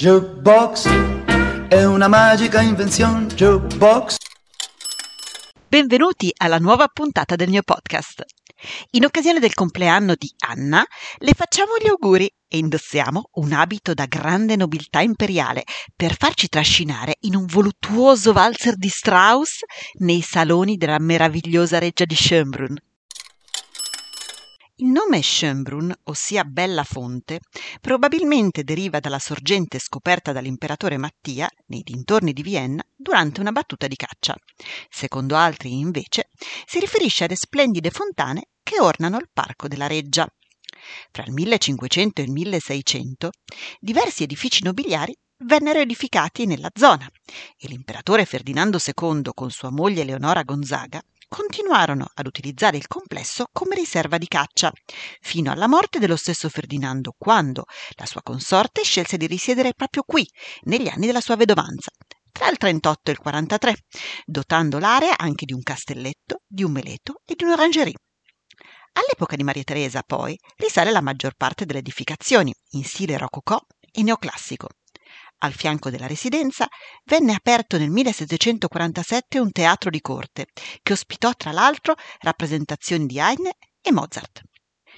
Jukebox è una magica invenzione. Jukebox. Benvenuti alla nuova puntata del mio podcast. In occasione del compleanno di Anna, le facciamo gli auguri e indossiamo un abito da grande nobiltà imperiale per farci trascinare in un voluttuoso valzer di Strauss nei saloni della meravigliosa reggia di Schönbrunn. Il nome Schönbrunn, ossia Bella Fonte, probabilmente deriva dalla sorgente scoperta dall'imperatore Mattia nei dintorni di Vienna durante una battuta di caccia. Secondo altri, invece, si riferisce alle splendide fontane che ornano il parco della Reggia. Fra il 1500 e il 1600 diversi edifici nobiliari vennero edificati nella zona e l'imperatore Ferdinando II con sua moglie Leonora Gonzaga continuarono ad utilizzare il complesso come riserva di caccia, fino alla morte dello stesso Ferdinando, quando la sua consorte scelse di risiedere proprio qui, negli anni della sua vedovanza, tra il 38 e il 43, dotando l'area anche di un castelletto, di un meleto e di un'orangerie. All'epoca di Maria Teresa, poi, risale la maggior parte delle edificazioni, in stile rococò e neoclassico. Al fianco della residenza venne aperto nel 1747 un teatro di corte, che ospitò tra l'altro rappresentazioni di Haydn e Mozart.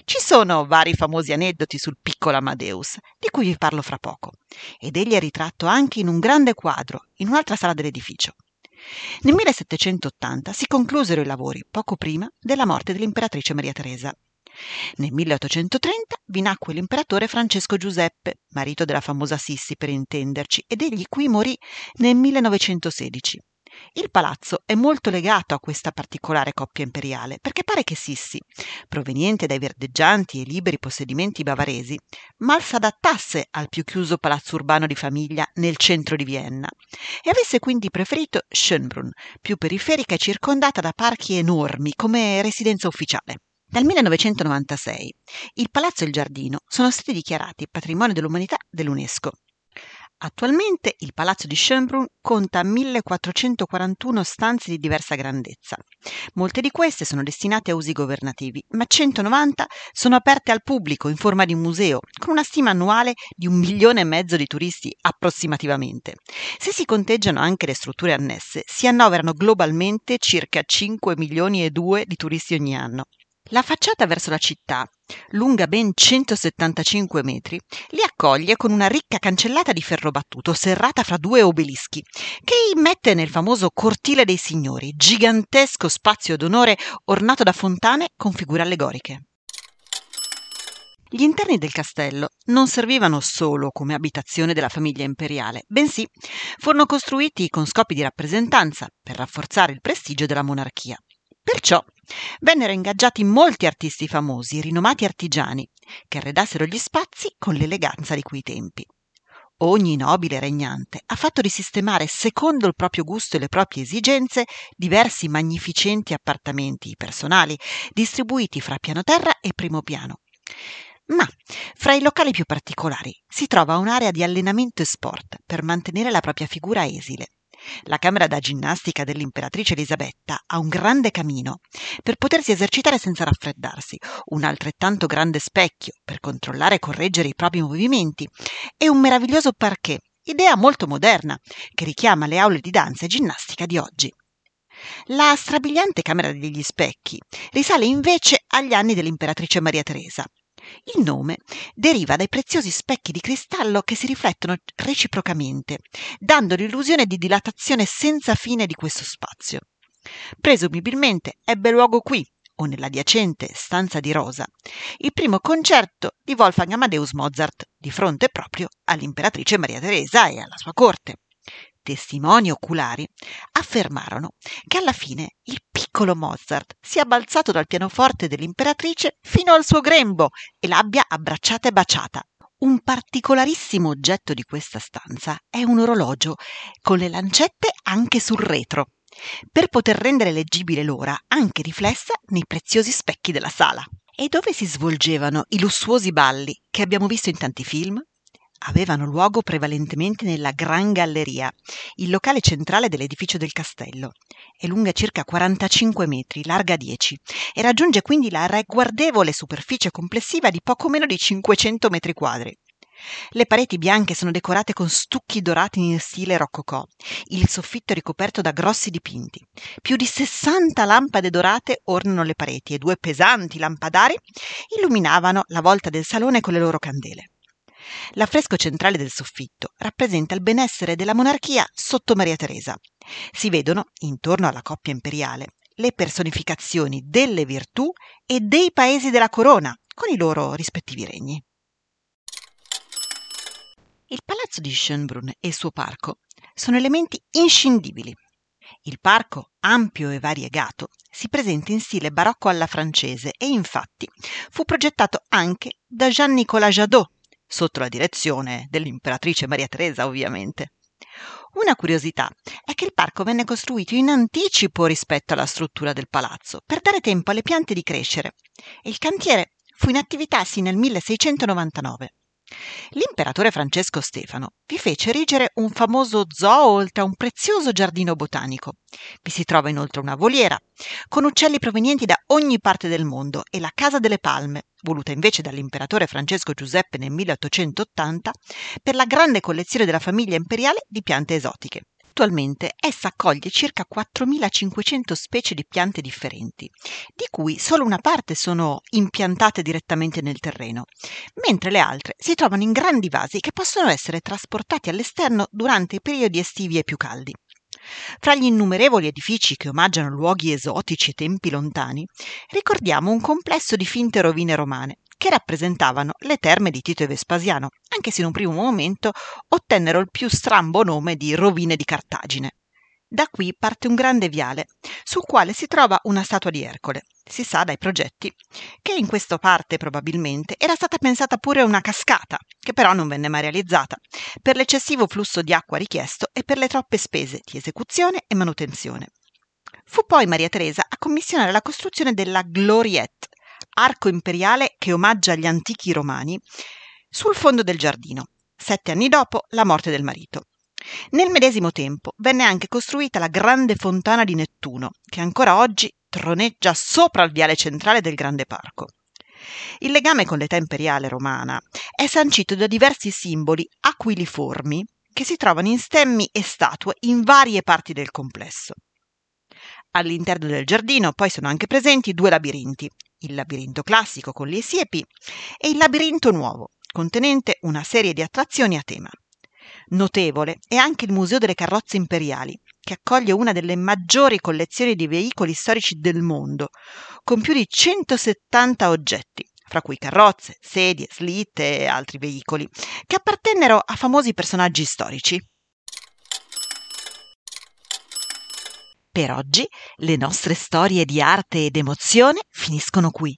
Ci sono vari famosi aneddoti sul piccolo Amadeus, di cui vi parlo fra poco, ed egli è ritratto anche in un grande quadro in un'altra sala dell'edificio. Nel 1780 si conclusero i lavori, poco prima della morte dell'imperatrice Maria Teresa. Nel 1830 vi nacque l'imperatore Francesco Giuseppe, marito della famosa Sissi per intenderci, ed egli qui morì nel 1916. Il palazzo è molto legato a questa particolare coppia imperiale, perché pare che Sissi, proveniente dai verdeggianti e liberi possedimenti bavaresi, mal s'adattasse al più chiuso palazzo urbano di famiglia nel centro di Vienna e avesse quindi preferito Schönbrunn, più periferica e circondata da parchi enormi come residenza ufficiale. Dal 1996 il palazzo e il giardino sono stati dichiarati patrimonio dell'umanità dell'UNESCO. Attualmente il palazzo di Schönbrunn conta 1441 stanze di diversa grandezza. Molte di queste sono destinate a usi governativi, ma 190 sono aperte al pubblico in forma di museo, con una stima annuale di un milione e mezzo di turisti approssimativamente. Se si conteggiano anche le strutture annesse, si annoverano globalmente circa 5 milioni e 2 di turisti ogni anno. La facciata verso la città, lunga ben 175 metri, li accoglie con una ricca cancellata di ferro battuto serrata fra due obelischi, che immette nel famoso Cortile dei Signori, gigantesco spazio d'onore ornato da fontane con figure allegoriche. Gli interni del castello non servivano solo come abitazione della famiglia imperiale, bensì furono costruiti con scopi di rappresentanza per rafforzare il prestigio della monarchia. Perciò vennero ingaggiati molti artisti famosi, rinomati artigiani, che arredassero gli spazi con l'eleganza di quei tempi. Ogni nobile regnante ha fatto risistemare, secondo il proprio gusto e le proprie esigenze, diversi magnificenti appartamenti personali, distribuiti fra piano terra e primo piano. Ma fra i locali più particolari si trova un'area di allenamento e sport per mantenere la propria figura esile. La camera da ginnastica dell'imperatrice Elisabetta ha un grande camino per potersi esercitare senza raffreddarsi, un altrettanto grande specchio per controllare e correggere i propri movimenti e un meraviglioso parquet, idea molto moderna, che richiama le aule di danza e ginnastica di oggi. La strabiliante Camera degli Specchi risale invece agli anni dell'imperatrice Maria Teresa il nome deriva dai preziosi specchi di cristallo che si riflettono reciprocamente, dando l'illusione di dilatazione senza fine di questo spazio. Presumibilmente ebbe luogo qui, o nell'adiacente stanza di Rosa, il primo concerto di Wolfgang Amadeus Mozart, di fronte proprio all'imperatrice Maria Teresa e alla sua corte testimoni oculari, affermarono che alla fine il piccolo Mozart sia balzato dal pianoforte dell'imperatrice fino al suo grembo e l'abbia abbracciata e baciata. Un particolarissimo oggetto di questa stanza è un orologio con le lancette anche sul retro, per poter rendere leggibile l'ora anche riflessa nei preziosi specchi della sala. E dove si svolgevano i lussuosi balli che abbiamo visto in tanti film? Avevano luogo prevalentemente nella Gran Galleria, il locale centrale dell'edificio del castello. È lunga circa 45 metri, larga 10 e raggiunge quindi la ragguardevole superficie complessiva di poco meno di 500 metri quadri. Le pareti bianche sono decorate con stucchi dorati in stile rococò. Il soffitto è ricoperto da grossi dipinti. Più di 60 lampade dorate ornano le pareti e due pesanti lampadari illuminavano la volta del salone con le loro candele. L'affresco centrale del soffitto rappresenta il benessere della monarchia sotto Maria Teresa. Si vedono, intorno alla coppia imperiale, le personificazioni delle virtù e dei paesi della corona, con i loro rispettivi regni. Il palazzo di Schönbrunn e il suo parco sono elementi inscindibili. Il parco, ampio e variegato, si presenta in stile barocco alla francese e infatti fu progettato anche da Jean-Nicolas Jadot, sotto la direzione dell'imperatrice Maria Teresa ovviamente. Una curiosità è che il parco venne costruito in anticipo rispetto alla struttura del palazzo, per dare tempo alle piante di crescere, e il cantiere fu in attività sin nel 1699. L'imperatore Francesco Stefano vi fece erigere un famoso zoo oltre a un prezioso giardino botanico. Vi si trova inoltre una voliera, con uccelli provenienti da ogni parte del mondo e la Casa delle Palme, voluta invece dall'imperatore Francesco Giuseppe nel 1880 per la grande collezione della famiglia imperiale di piante esotiche. Attualmente essa accoglie circa 4.500 specie di piante differenti, di cui solo una parte sono impiantate direttamente nel terreno, mentre le altre si trovano in grandi vasi che possono essere trasportati all'esterno durante i periodi estivi e più caldi. Fra gli innumerevoli edifici che omaggiano luoghi esotici e tempi lontani, ricordiamo un complesso di finte rovine romane, che rappresentavano le terme di Tito e Vespasiano, anche se in un primo momento ottennero il più strambo nome di rovine di Cartagine. Da qui parte un grande viale, sul quale si trova una statua di Ercole. Si sa dai progetti che in questa parte probabilmente era stata pensata pure una cascata, che però non venne mai realizzata, per l'eccessivo flusso di acqua richiesto e per le troppe spese di esecuzione e manutenzione. Fu poi Maria Teresa a commissionare la costruzione della Gloriette, arco imperiale che omaggia gli antichi romani, sul fondo del giardino, sette anni dopo la morte del marito. Nel medesimo tempo venne anche costruita la grande fontana di Nettuno, che ancora oggi troneggia sopra il viale centrale del grande parco. Il legame con l'età imperiale romana è sancito da diversi simboli aquiliformi che si trovano in stemmi e statue in varie parti del complesso. All'interno del giardino poi sono anche presenti due labirinti, il labirinto classico con le siepi e il labirinto nuovo, contenente una serie di attrazioni a tema. Notevole è anche il Museo delle Carrozze Imperiali, che accoglie una delle maggiori collezioni di veicoli storici del mondo, con più di 170 oggetti, fra cui carrozze, sedie, slitte e altri veicoli, che appartennero a famosi personaggi storici. Per oggi le nostre storie di arte ed emozione finiscono qui.